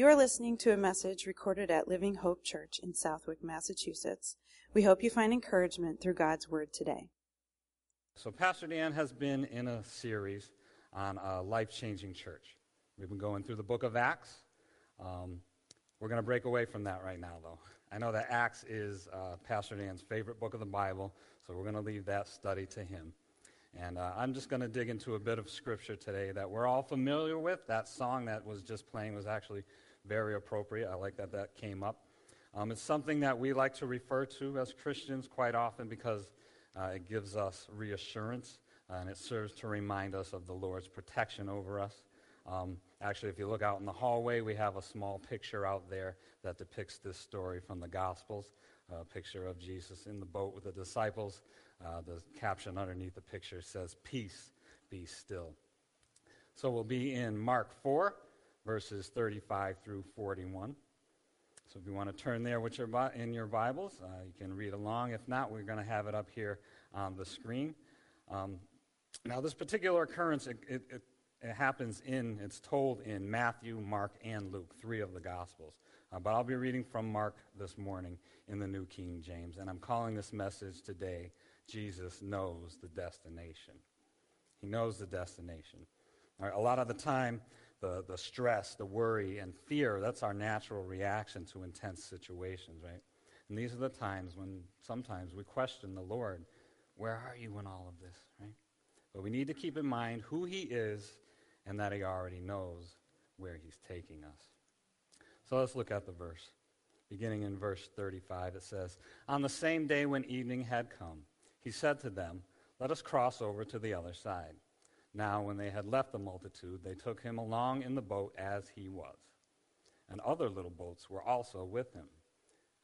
You are listening to a message recorded at Living Hope Church in Southwick, Massachusetts. We hope you find encouragement through God's Word today. So, Pastor Dan has been in a series on a life changing church. We've been going through the book of Acts. Um, we're going to break away from that right now, though. I know that Acts is uh, Pastor Dan's favorite book of the Bible, so we're going to leave that study to him. And uh, I'm just going to dig into a bit of scripture today that we're all familiar with. That song that was just playing was actually very appropriate. I like that that came up. Um, it's something that we like to refer to as Christians quite often because uh, it gives us reassurance uh, and it serves to remind us of the Lord's protection over us. Um, actually, if you look out in the hallway, we have a small picture out there that depicts this story from the Gospels. A picture of Jesus in the boat with the disciples. Uh, the caption underneath the picture says, Peace, be still. So we'll be in Mark 4, verses 35 through 41. So if you want to turn there with your, in your Bibles, uh, you can read along. If not, we're going to have it up here on the screen. Um, now, this particular occurrence, it, it, it, it, happens in, it's told in Matthew, Mark, and Luke, three of the Gospels. Uh, but I'll be reading from Mark this morning in the New King James. And I'm calling this message today, Jesus Knows the Destination. He knows the destination. a lot of the time, the, the stress, the worry, and fear, that's our natural reaction to intense situations, right? And these are the times when sometimes we question the Lord, where are you in all of this, right? But we need to keep in mind who He is and that He already knows where He's taking us. So let's look at the verse. Beginning in verse 35, it says, On the same day when evening had come, He said to them, Let us cross over to the other side. Now, when they had left the multitude, they took him along in the boat as he was. And other little boats were also with him.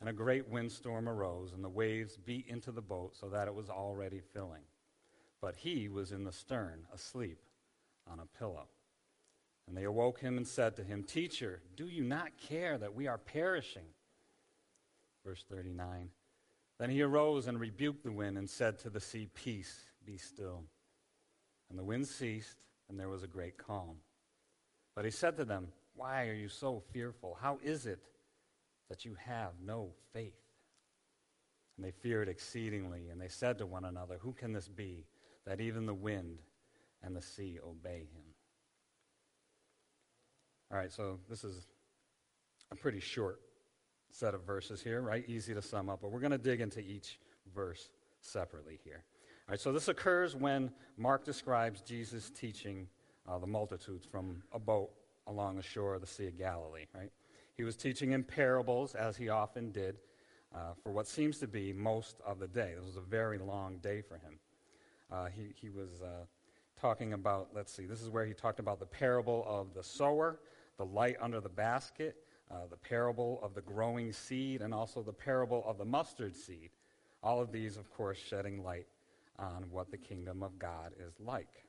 And a great windstorm arose, and the waves beat into the boat so that it was already filling but he was in the stern, asleep on a pillow. And they awoke him and said to him, Teacher, do you not care that we are perishing? Verse 39. Then he arose and rebuked the wind and said to the sea, Peace, be still. And the wind ceased, and there was a great calm. But he said to them, Why are you so fearful? How is it that you have no faith? And they feared exceedingly, and they said to one another, Who can this be? that even the wind and the sea obey him. All right, so this is a pretty short set of verses here, right? Easy to sum up, but we're going to dig into each verse separately here. So this occurs when Mark describes Jesus teaching uh, the multitudes from a boat along the shore of the Sea of Galilee, right? He was teaching in parables, as he often did, uh, for what seems to be most of the day. This was a very long day for him. Uh, he, he was uh, talking about, let's see, this is where he talked about the parable of the sower, the light under the basket, uh, the parable of the growing seed, and also the parable of the mustard seed. All of these, of course, shedding light on what the kingdom of God is like.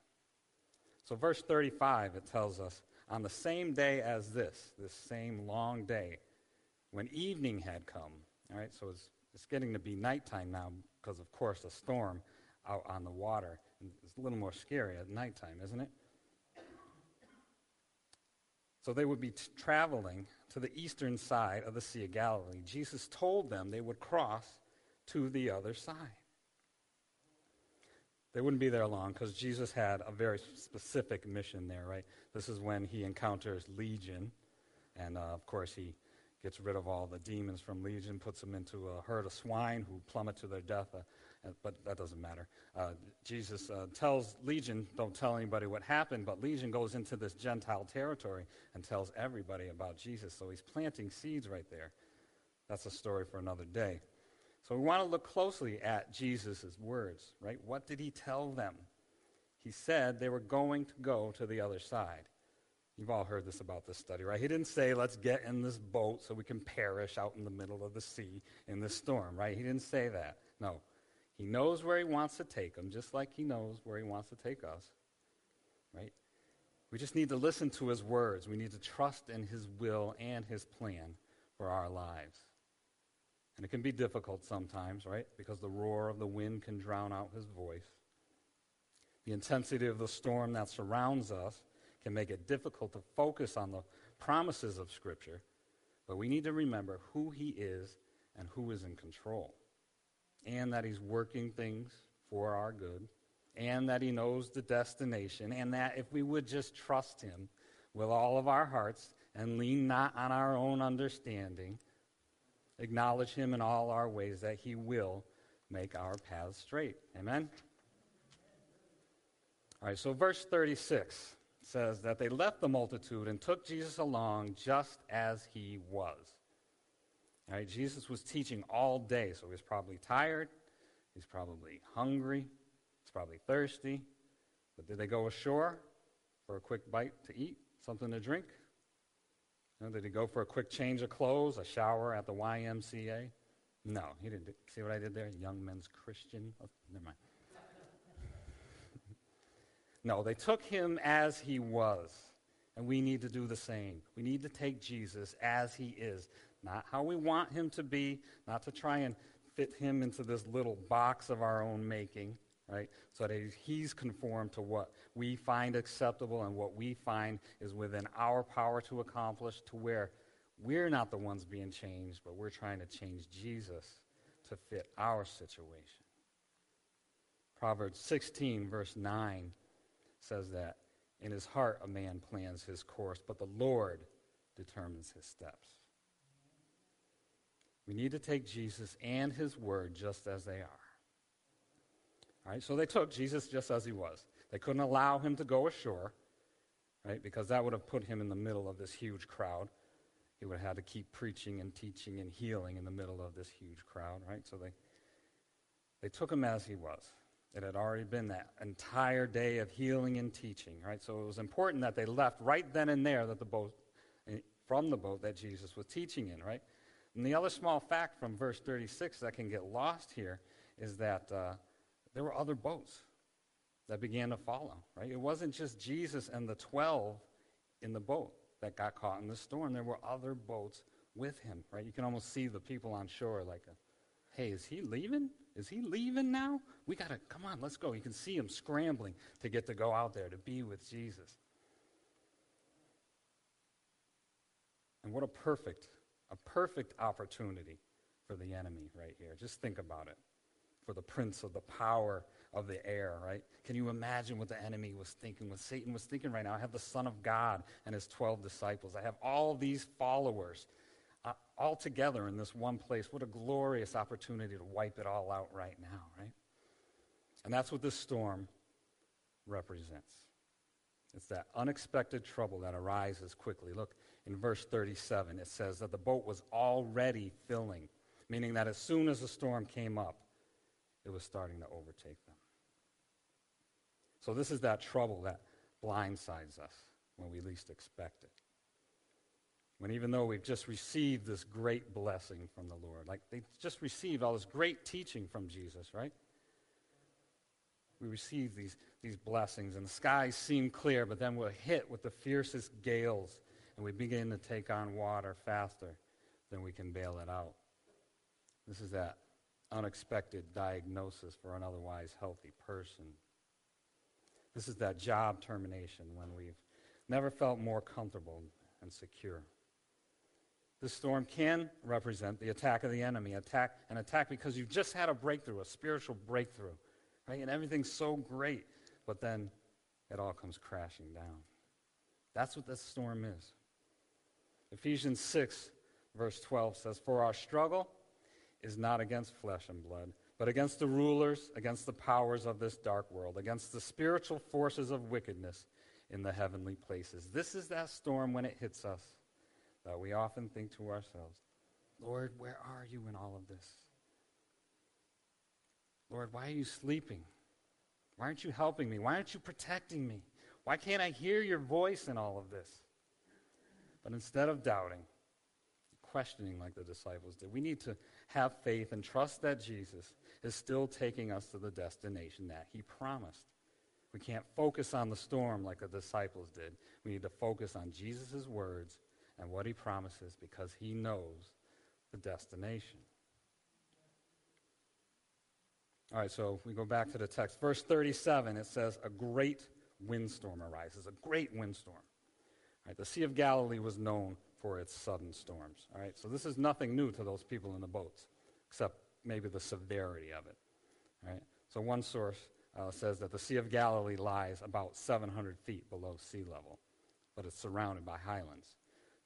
So, verse 35, it tells us, on the same day as this, this same long day, when evening had come, all right, so it's, it's getting to be nighttime now because, of course, a storm out on the water. It's a little more scary at nighttime, isn't it? So they would be t- traveling to the eastern side of the Sea of Galilee. Jesus told them they would cross to the other side. They wouldn't be there long because Jesus had a very specific mission there, right? This is when he encounters Legion. And uh, of course, he gets rid of all the demons from Legion, puts them into a herd of swine who plummet to their death. Uh, but that doesn't matter. Uh, Jesus uh, tells Legion, don't tell anybody what happened, but Legion goes into this Gentile territory and tells everybody about Jesus. So he's planting seeds right there. That's a story for another day. So we want to look closely at Jesus' words, right? What did he tell them? He said they were going to go to the other side. You've all heard this about this study, right? He didn't say, let's get in this boat so we can perish out in the middle of the sea in this storm, right? He didn't say that. No. He knows where he wants to take them, just like he knows where he wants to take us. Right? We just need to listen to his words. We need to trust in his will and his plan for our lives. And it can be difficult sometimes, right? Because the roar of the wind can drown out his voice. The intensity of the storm that surrounds us can make it difficult to focus on the promises of Scripture, but we need to remember who He is and who is in control, and that He's working things for our good, and that He knows the destination, and that if we would just trust Him with all of our hearts and lean not on our own understanding, acknowledge Him in all our ways, that He will make our paths straight. Amen? All right, so verse 36 says that they left the multitude and took Jesus along just as he was. All right, Jesus was teaching all day, so he's probably tired, he's probably hungry, he's probably thirsty. But did they go ashore for a quick bite to eat, something to drink? You know, did he go for a quick change of clothes, a shower at the YMCA? No, he didn't. See what I did there? Young Men's Christian. Oh, never mind. no, they took him as he was. And we need to do the same. We need to take Jesus as he is, not how we want him to be, not to try and fit him into this little box of our own making, right? So that he's conformed to what we find acceptable and what we find is within our power to accomplish, to where we're not the ones being changed, but we're trying to change Jesus to fit our situation. Proverbs 16, verse 9 says that in his heart a man plans his course, but the Lord determines his steps. We need to take Jesus and his word just as they are. Right, so they took Jesus just as he was. They couldn't allow him to go ashore, right, because that would have put him in the middle of this huge crowd. He would have had to keep preaching and teaching and healing in the middle of this huge crowd, right? So they, they took him as he was. It had already been that entire day of healing and teaching, right? So it was important that they left right then and there that the boat, eh, from the boat that Jesus was teaching in, right? And the other small fact from verse 36 that can get lost here is that uh, there were other boats that began to follow, right? It wasn't just Jesus and the 12 in the boat that got caught in the storm. There were other boats with him, right? You can almost see the people on shore like, hey, is he leaving? Is he leaving now? We got to, come on, let's go. You can see him scrambling to get to go out there to be with Jesus. And what a perfect, a perfect opportunity for the enemy right here. Just think about it. For the prince of the power of the air, right? Can you imagine what the enemy was thinking, what Satan was thinking right now? I have the Son of God and his 12 disciples. I have all these followers uh, all together in this one place. What a glorious opportunity to wipe it all out right now, right? And that's what this storm represents. It's that unexpected trouble that arises quickly. Look, in verse 37, it says that the boat was already filling, meaning that as soon as the storm came up, it was starting to overtake them. So, this is that trouble that blindsides us when we least expect it. When even though we've just received this great blessing from the Lord, like they just received all this great teaching from Jesus, right? We receive these, these blessings, and the skies seem clear, but then we're hit with the fiercest gales, and we begin to take on water faster than we can bail it out. This is that unexpected diagnosis for an otherwise healthy person. This is that job termination when we've never felt more comfortable and secure. This storm can represent the attack of the enemy, attack an attack because you've just had a breakthrough, a spiritual breakthrough, right? And everything's so great, but then it all comes crashing down. That's what this storm is. Ephesians 6, verse 12 says, For our struggle is not against flesh and blood, but against the rulers, against the powers of this dark world, against the spiritual forces of wickedness in the heavenly places. This is that storm when it hits us that we often think to ourselves, Lord, where are you in all of this? Lord, why are you sleeping? Why aren't you helping me? Why aren't you protecting me? Why can't I hear your voice in all of this? But instead of doubting, questioning like the disciples did, we need to have faith and trust that Jesus is still taking us to the destination that he promised. We can't focus on the storm like the disciples did. We need to focus on Jesus' words and what he promises because he knows the destination. All right, so we go back to the text. Verse 37, it says, A great windstorm arises, a great windstorm. Right, the Sea of Galilee was known for its sudden storms. All right, so this is nothing new to those people in the boats, except maybe the severity of it. All right, so one source uh, says that the Sea of Galilee lies about 700 feet below sea level, but it's surrounded by highlands.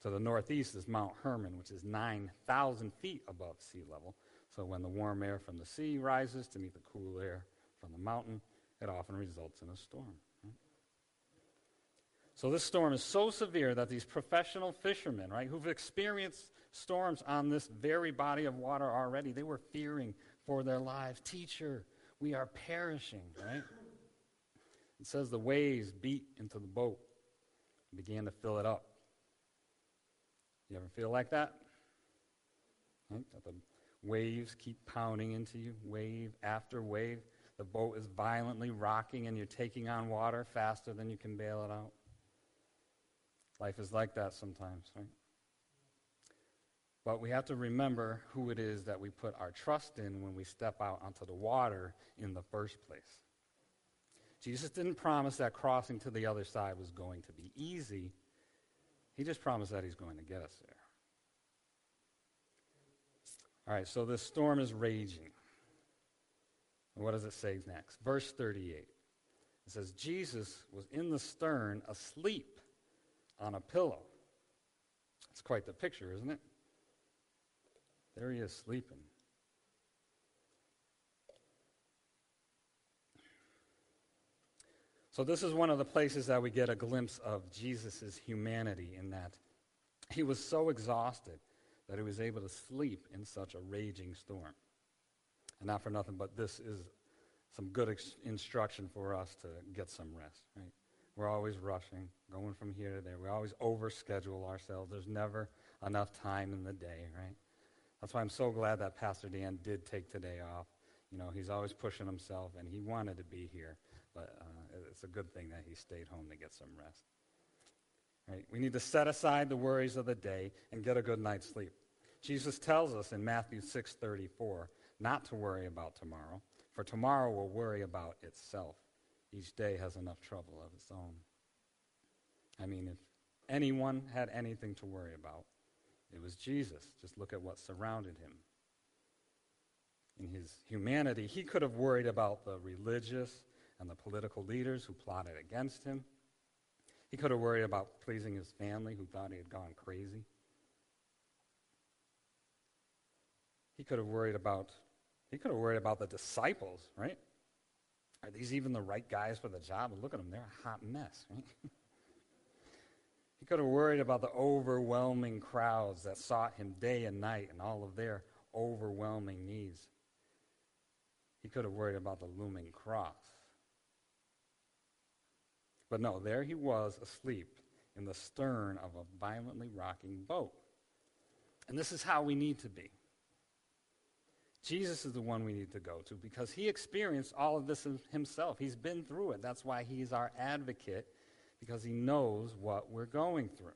To the northeast is Mount Hermon, which is 9,000 feet above sea level. So when the warm air from the sea rises to meet the cool air from the mountain, it often results in a storm. So this storm is so severe that these professional fishermen, right, who've experienced storms on this very body of water already, they were fearing for their lives. Teacher, we are perishing, right? It says the waves beat into the boat and began to fill it up. You ever feel like that? Right? That the waves keep pounding into you, wave after wave. The boat is violently rocking and you're taking on water faster than you can bail it out. Life is like that sometimes, right? But we have to remember who it is that we put our trust in when we step out onto the water in the first place. Jesus didn't promise that crossing to the other side was going to be easy. He just promised that he's going to get us there. All right, so this storm is raging. What does it say next? Verse 38. It says, Jesus was in the stern asleep on a pillow. It's quite the picture, isn't it? There he is sleeping. So, this is one of the places that we get a glimpse of Jesus' humanity in that he was so exhausted that he was able to sleep in such a raging storm. And not for nothing, but this is some good ex- instruction for us to get some rest, right? We're always rushing, going from here to there. We always overschedule ourselves. There's never enough time in the day, right? That's why I'm so glad that Pastor Dan did take today off. You know, he's always pushing himself, and he wanted to be here, but uh, it's a good thing that he stayed home to get some rest. Right? We need to set aside the worries of the day and get a good night's sleep. Jesus tells us in Matthew 6:34 not to worry about tomorrow, for tomorrow will worry about itself. Each day has enough trouble of its own. I mean, if anyone had anything to worry about, it was Jesus. Just look at what surrounded him. In his humanity, he could have worried about the religious and the political leaders who plotted against him. He could have worried about pleasing his family who thought he had gone crazy. He could have worried about he could have worried about the disciples, right? Are these even the right guys for the job? Look at them, they're a hot mess, right? he could have worried about the overwhelming crowds that sought him day and night and all of their overwhelming needs. He could have worried about the looming cross. But no, there he was asleep in the stern of a violently rocking boat. And this is how we need to be. Jesus is the one we need to go to because he experienced all of this himself. He's been through it. That's why he's our advocate because he knows what we're going through.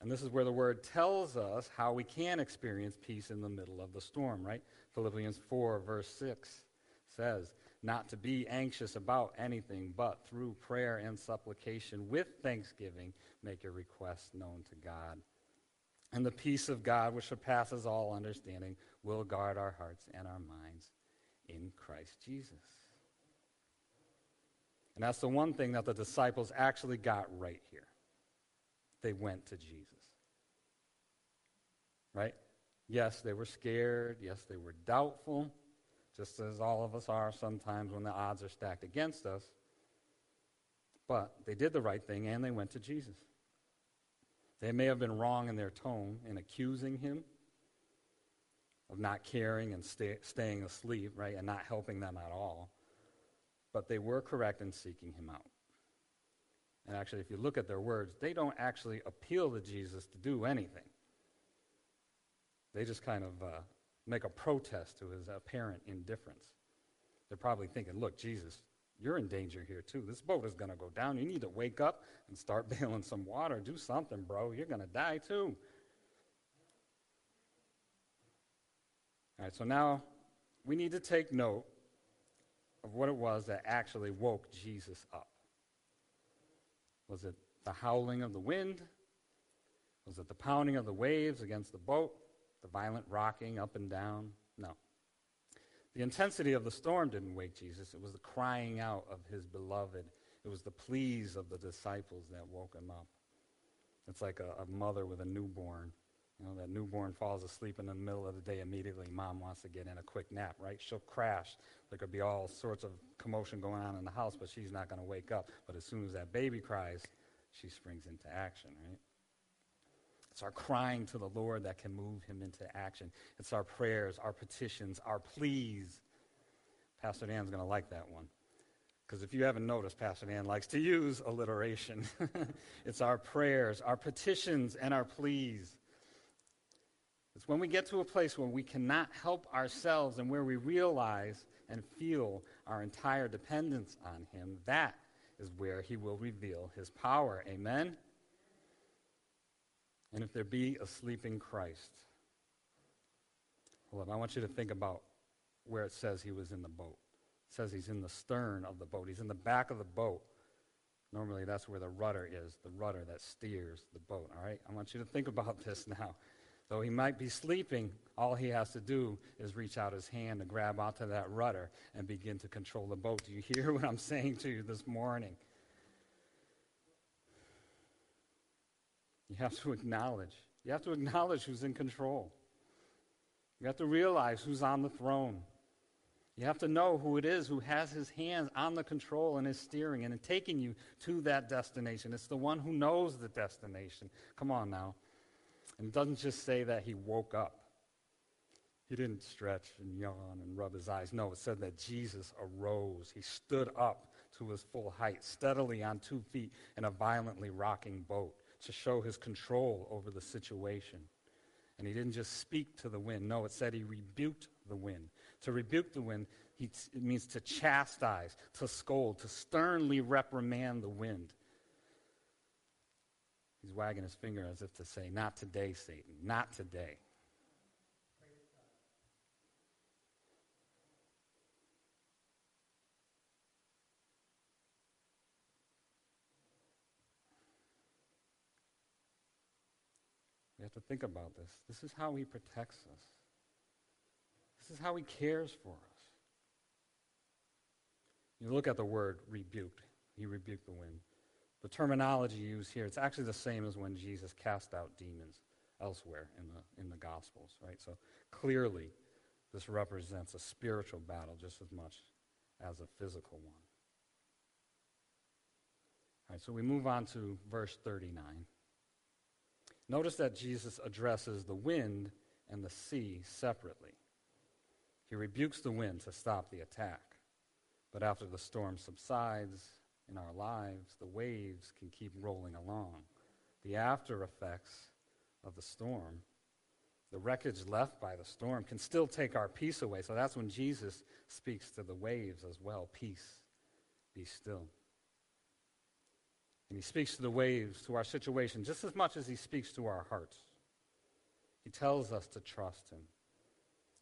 And this is where the word tells us how we can experience peace in the middle of the storm, right? Philippians 4, verse 6 says, Not to be anxious about anything, but through prayer and supplication with thanksgiving, make your requests known to God. And the peace of God, which surpasses all understanding, will guard our hearts and our minds in Christ Jesus. And that's the one thing that the disciples actually got right here. They went to Jesus. Right? Yes, they were scared. Yes, they were doubtful, just as all of us are sometimes when the odds are stacked against us. But they did the right thing and they went to Jesus. They may have been wrong in their tone in accusing him of not caring and stay, staying asleep, right, and not helping them at all. But they were correct in seeking him out. And actually, if you look at their words, they don't actually appeal to Jesus to do anything. They just kind of uh, make a protest to his apparent indifference. They're probably thinking, look, Jesus, you're in danger here too. This boat is going to go down. You need to wake up and start bailing some water. Do something, bro. You're going to die too. All right, so now we need to take note of what it was that actually woke Jesus up. Was it The howling of the wind? Was it the pounding of the waves against the boat? The violent rocking up and down? No. The intensity of the storm didn't wake Jesus. It was the crying out of his beloved. It was the pleas of the disciples that woke him up. It's like a, a mother with a newborn. You know, that newborn falls asleep in the middle of the day immediately. Mom wants to get in a quick nap, right? She'll crash. There could be all sorts of commotion going on in the house, but she's not going to wake up. But as soon as that baby cries, she springs into action, right? It's our crying to the Lord that can move him into action. It's our prayers, our petitions, our pleas. Pastor Dan's going to like that one. Because if you haven't noticed, Pastor Dan likes to use alliteration. it's our prayers, our petitions, and our pleas. It's when we get to a place where we cannot help ourselves and where we realize and feel our entire dependence on Him. That is where He will reveal His power. Amen? And if there be a sleeping Christ, well, I want you to think about where it says he was in the boat. It says he's in the stern of the boat. He's in the back of the boat. Normally, that's where the rudder is, the rudder that steers the boat. All right? I want you to think about this now. Though he might be sleeping, all he has to do is reach out his hand to grab onto that rudder and begin to control the boat. Do you hear what I'm saying to you this morning? You have to acknowledge. You have to acknowledge who's in control. You have to realize who's on the throne. You have to know who it is who has his hands on the control and is steering and taking you to that destination. It's the one who knows the destination. Come on now. And it doesn't just say that he woke up. He didn't stretch and yawn and rub his eyes. No, it said that Jesus arose. He stood up to his full height, steadily on two feet in a violently rocking boat to show his control over the situation. And he didn't just speak to the wind. No, it said he rebuked the wind. To rebuke the wind, he, it means to chastise, to scold, to sternly reprimand the wind. He's wagging his finger as if to say, Not today, Satan, not today. Have to think about this. This is how he protects us. This is how he cares for us. You look at the word rebuked. He rebuked the wind. The terminology used here, it's actually the same as when Jesus cast out demons elsewhere in the, in the Gospels, right? So clearly, this represents a spiritual battle just as much as a physical one. All right, so we move on to verse 39. Notice that Jesus addresses the wind and the sea separately. He rebukes the wind to stop the attack. But after the storm subsides in our lives, the waves can keep rolling along. The after effects of the storm, the wreckage left by the storm, can still take our peace away. So that's when Jesus speaks to the waves as well peace, be still. And he speaks to the waves, to our situation, just as much as he speaks to our hearts. He tells us to trust him.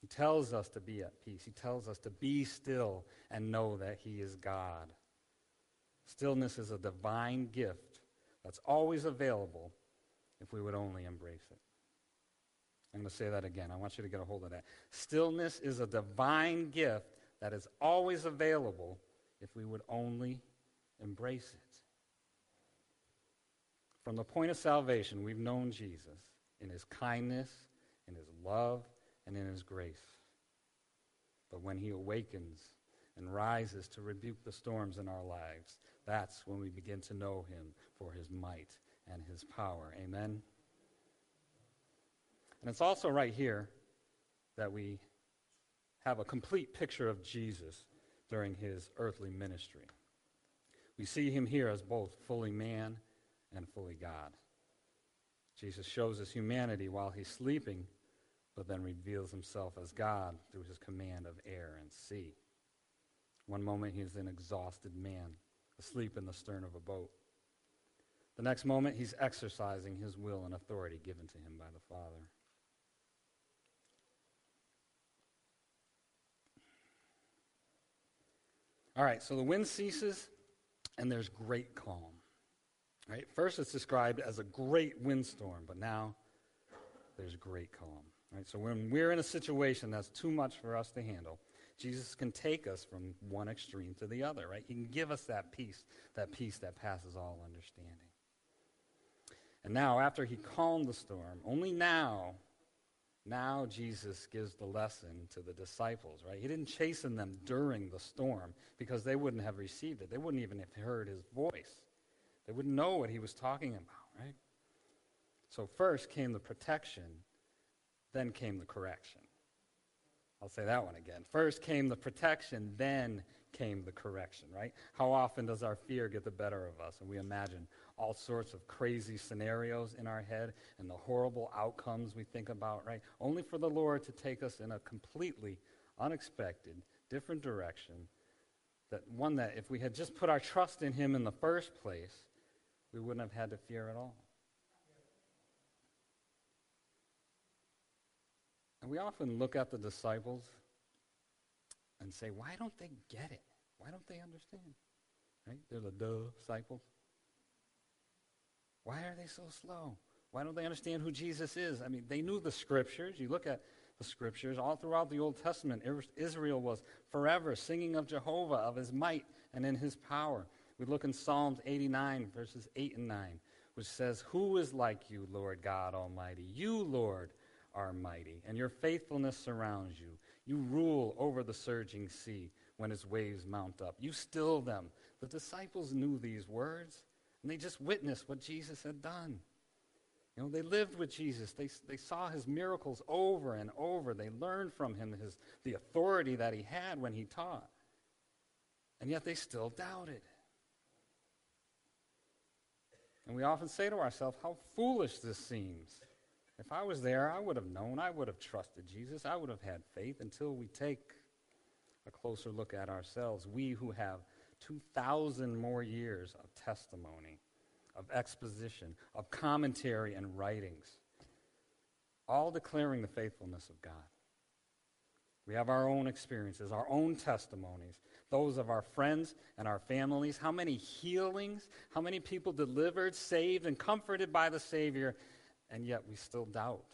He tells us to be at peace. He tells us to be still and know that he is God. Stillness is a divine gift that's always available if we would only embrace it. I'm going to say that again. I want you to get a hold of that. Stillness is a divine gift that is always available if we would only embrace it. From the point of salvation, we've known Jesus in his kindness, in his love, and in his grace. But when he awakens and rises to rebuke the storms in our lives, that's when we begin to know him for his might and his power. Amen? And it's also right here that we have a complete picture of Jesus during his earthly ministry. We see him here as both fully man and fully God. Jesus shows his humanity while he's sleeping, but then reveals himself as God through his command of air and sea. One moment he's an exhausted man, asleep in the stern of a boat. The next moment he's exercising his will and authority given to him by the Father. All right, so the wind ceases and there's great calm. Right? First, it's described as a great windstorm, but now there's great calm. Right? So when we're in a situation that's too much for us to handle, Jesus can take us from one extreme to the other, right? He can give us that peace, that peace that passes all understanding. And now, after he calmed the storm, only now, now Jesus gives the lesson to the disciples, right? He didn't chasten them during the storm because they wouldn't have received it. They wouldn't even have heard his voice. They wouldn't know what he was talking about, right? So first came the protection, then came the correction. I'll say that one again. First came the protection, then came the correction, right? How often does our fear get the better of us? And we imagine all sorts of crazy scenarios in our head and the horrible outcomes we think about, right? Only for the Lord to take us in a completely unexpected, different direction. That one that if we had just put our trust in Him in the first place, we wouldn't have had to fear at all. And we often look at the disciples and say, why don't they get it? Why don't they understand? Right? They're the disciples. Why are they so slow? Why don't they understand who Jesus is? I mean, they knew the scriptures. You look at the scriptures all throughout the Old Testament. Israel was forever singing of Jehovah, of his might, and in his power. We look in Psalms 89, verses 8 and 9, which says, Who is like you, Lord God Almighty? You, Lord, are mighty, and your faithfulness surrounds you. You rule over the surging sea when its waves mount up. You still them. The disciples knew these words, and they just witnessed what Jesus had done. You know, they lived with Jesus. They, they saw his miracles over and over. They learned from him his, the authority that he had when he taught. And yet they still doubted. And we often say to ourselves, how foolish this seems. If I was there, I would have known. I would have trusted Jesus. I would have had faith until we take a closer look at ourselves. We who have 2,000 more years of testimony, of exposition, of commentary and writings, all declaring the faithfulness of God. We have our own experiences, our own testimonies, those of our friends and our families. How many healings, how many people delivered, saved, and comforted by the Savior and yet we still doubt.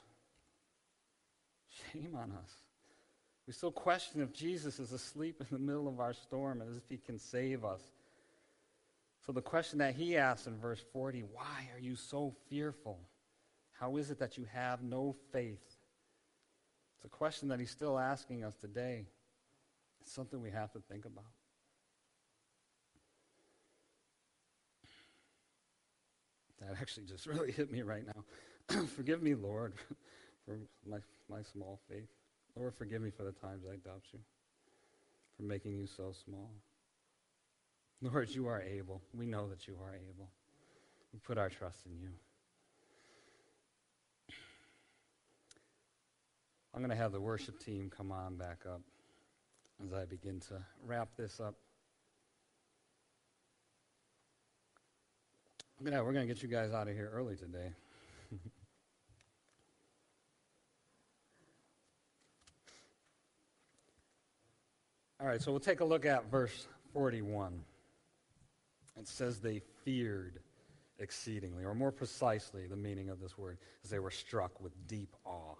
Shame on us. We still question if Jesus is asleep in the middle of our storm as if he can save us. So the question that he asks in verse 40 why are you so fearful? How is it that you have no faith? It's a question that he's still asking us today. It's something we have to think about. That actually just really hit me right now. forgive me, Lord, for my, my small faith. Lord, forgive me for the times I doubt you, for making you so small. Lord, you are able. We know that you are able. We put our trust in you. I'm going to have the worship team come on back up as I begin to wrap this up. We're going to get you guys out of here early today. All right, so we'll take a look at verse 41. It says they feared exceedingly, or more precisely, the meaning of this word is they were struck with deep awe.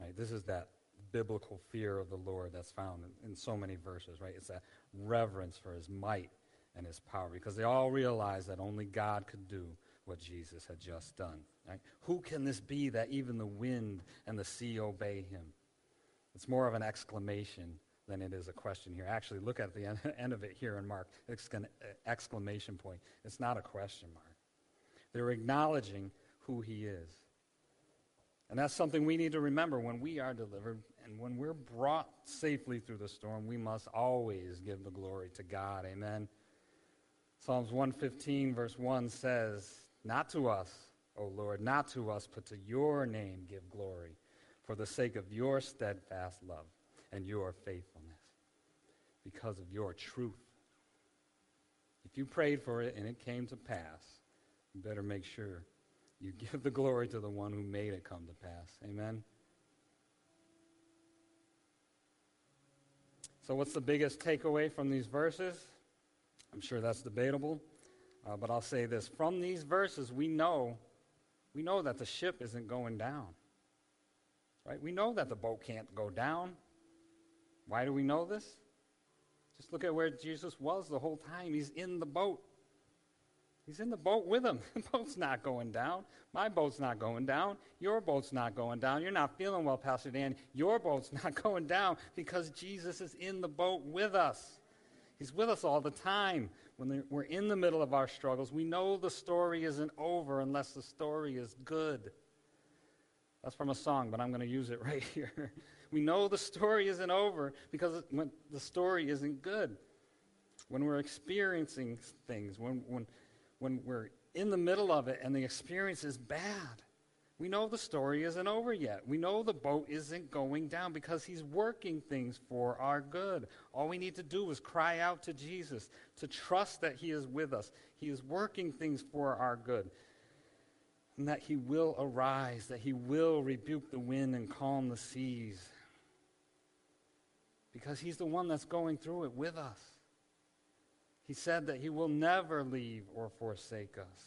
Right? This is that biblical fear of the Lord that's found in, in so many verses, right? It's that reverence for his might and his power because they all realized that only God could do what Jesus had just done. Right? Who can this be that even the wind and the sea obey him? It's more of an exclamation than it is a question here. Actually, look at the end of it here in Mark. It's an uh, exclamation point. It's not a question mark. They're acknowledging who he is. And that's something we need to remember when we are delivered and when we're brought safely through the storm. We must always give the glory to God. Amen. Psalms 115, verse 1 says, Not to us, O Lord, not to us, but to your name give glory for the sake of your steadfast love and your faithfulness because of your truth. If you prayed for it and it came to pass, you better make sure you give the glory to the one who made it come to pass. Amen. So, what's the biggest takeaway from these verses? I'm sure that's debatable. Uh, but I'll say this from these verses, we know, we know that the ship isn't going down. Right? We know that the boat can't go down. Why do we know this? Just look at where Jesus was the whole time. He's in the boat. He's in the boat with him. The boat's not going down. My boat's not going down. Your boat's not going down. You're not feeling well, Pastor Dan. Your boat's not going down because Jesus is in the boat with us. He's with us all the time. When we're in the middle of our struggles, we know the story isn't over unless the story is good. That's from a song, but I'm going to use it right here. we know the story isn't over because when the story isn't good. When we're experiencing things, when, when when we're in the middle of it and the experience is bad. We know the story isn't over yet. We know the boat isn't going down because he's working things for our good. All we need to do is cry out to Jesus, to trust that he is with us. He is working things for our good. And that he will arise, that he will rebuke the wind and calm the seas. Because he's the one that's going through it with us. He said that He will never leave or forsake us.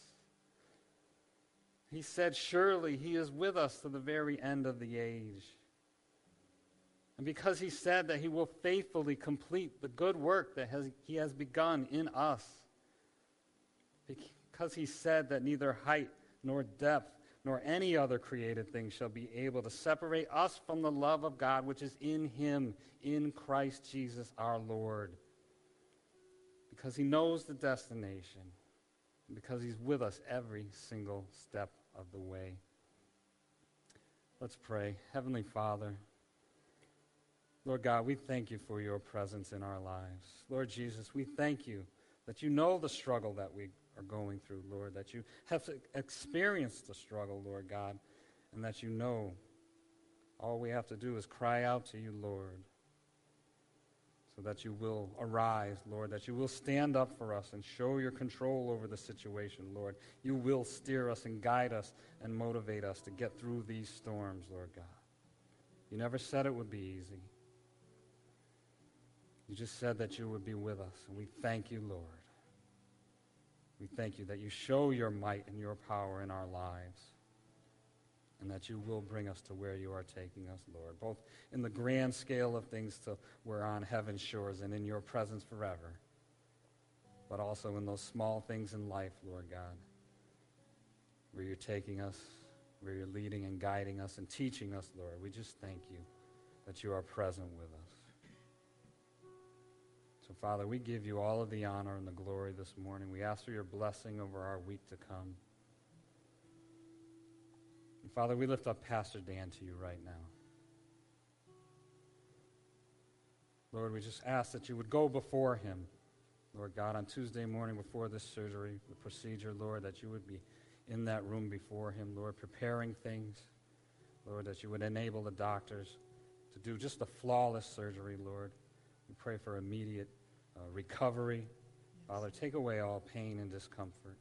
He said, Surely He is with us to the very end of the age. And because He said that He will faithfully complete the good work that has, He has begun in us, because He said that neither height nor depth nor any other created thing shall be able to separate us from the love of God which is in Him, in Christ Jesus our Lord because He knows the destination, because He's with us every single step of the way. Let's pray. Heavenly Father, Lord God, we thank you for your presence in our lives. Lord Jesus, we thank you that you know the struggle that we are going through, Lord, that you have experienced the struggle, Lord God, and that you know all we have to do is cry out to you, Lord so that you will arise, Lord, that you will stand up for us and show your control over the situation, Lord. You will steer us and guide us and motivate us to get through these storms, Lord God. You never said it would be easy. You just said that you would be with us, and we thank you, Lord. We thank you that you show your might and your power in our lives and that you will bring us to where you are taking us, Lord, both in the grand scale of things to we're on heaven's shores and in your presence forever, but also in those small things in life, Lord God, where you're taking us, where you're leading and guiding us and teaching us, Lord. We just thank you that you are present with us. So, Father, we give you all of the honor and the glory this morning. We ask for your blessing over our week to come. And Father, we lift up Pastor Dan to you right now. Lord, we just ask that you would go before him, Lord God, on Tuesday morning before this surgery, the procedure, Lord, that you would be in that room before him, Lord, preparing things. Lord, that you would enable the doctors to do just a flawless surgery, Lord. We pray for immediate uh, recovery. Father, take away all pain and discomfort.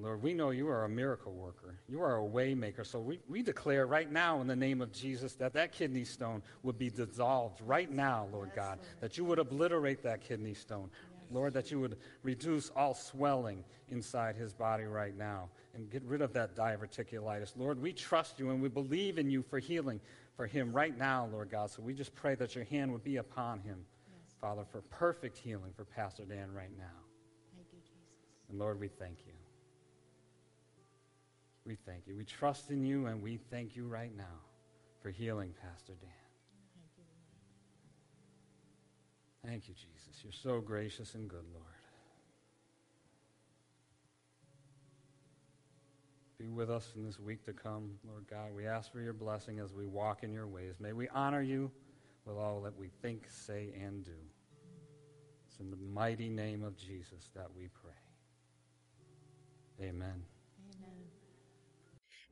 Lord, we know you are a miracle worker. You are a waymaker. So we, we declare right now in the name of Jesus that that kidney stone would be dissolved right now, Lord yes, God. Lord. That you would obliterate that kidney stone. Yes. Lord, that you would reduce all swelling inside his body right now and get rid of that diverticulitis. Lord, we trust you and we believe in you for healing for him right now, Lord God. So we just pray that your hand would be upon him, yes. Father, for perfect healing for Pastor Dan right now. Thank you, Jesus. And Lord, we thank you. We thank you. We trust in you, and we thank you right now for healing Pastor Dan. Thank you, Jesus. You're so gracious and good, Lord. Be with us in this week to come, Lord God. We ask for your blessing as we walk in your ways. May we honor you with all that we think, say, and do. It's in the mighty name of Jesus that we pray. Amen.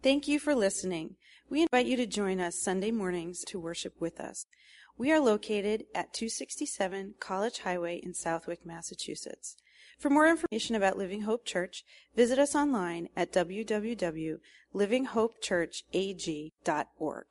Thank you for listening. We invite you to join us Sunday mornings to worship with us. We are located at 267 College Highway in Southwick, Massachusetts. For more information about Living Hope Church, visit us online at www.livinghopechurchag.org.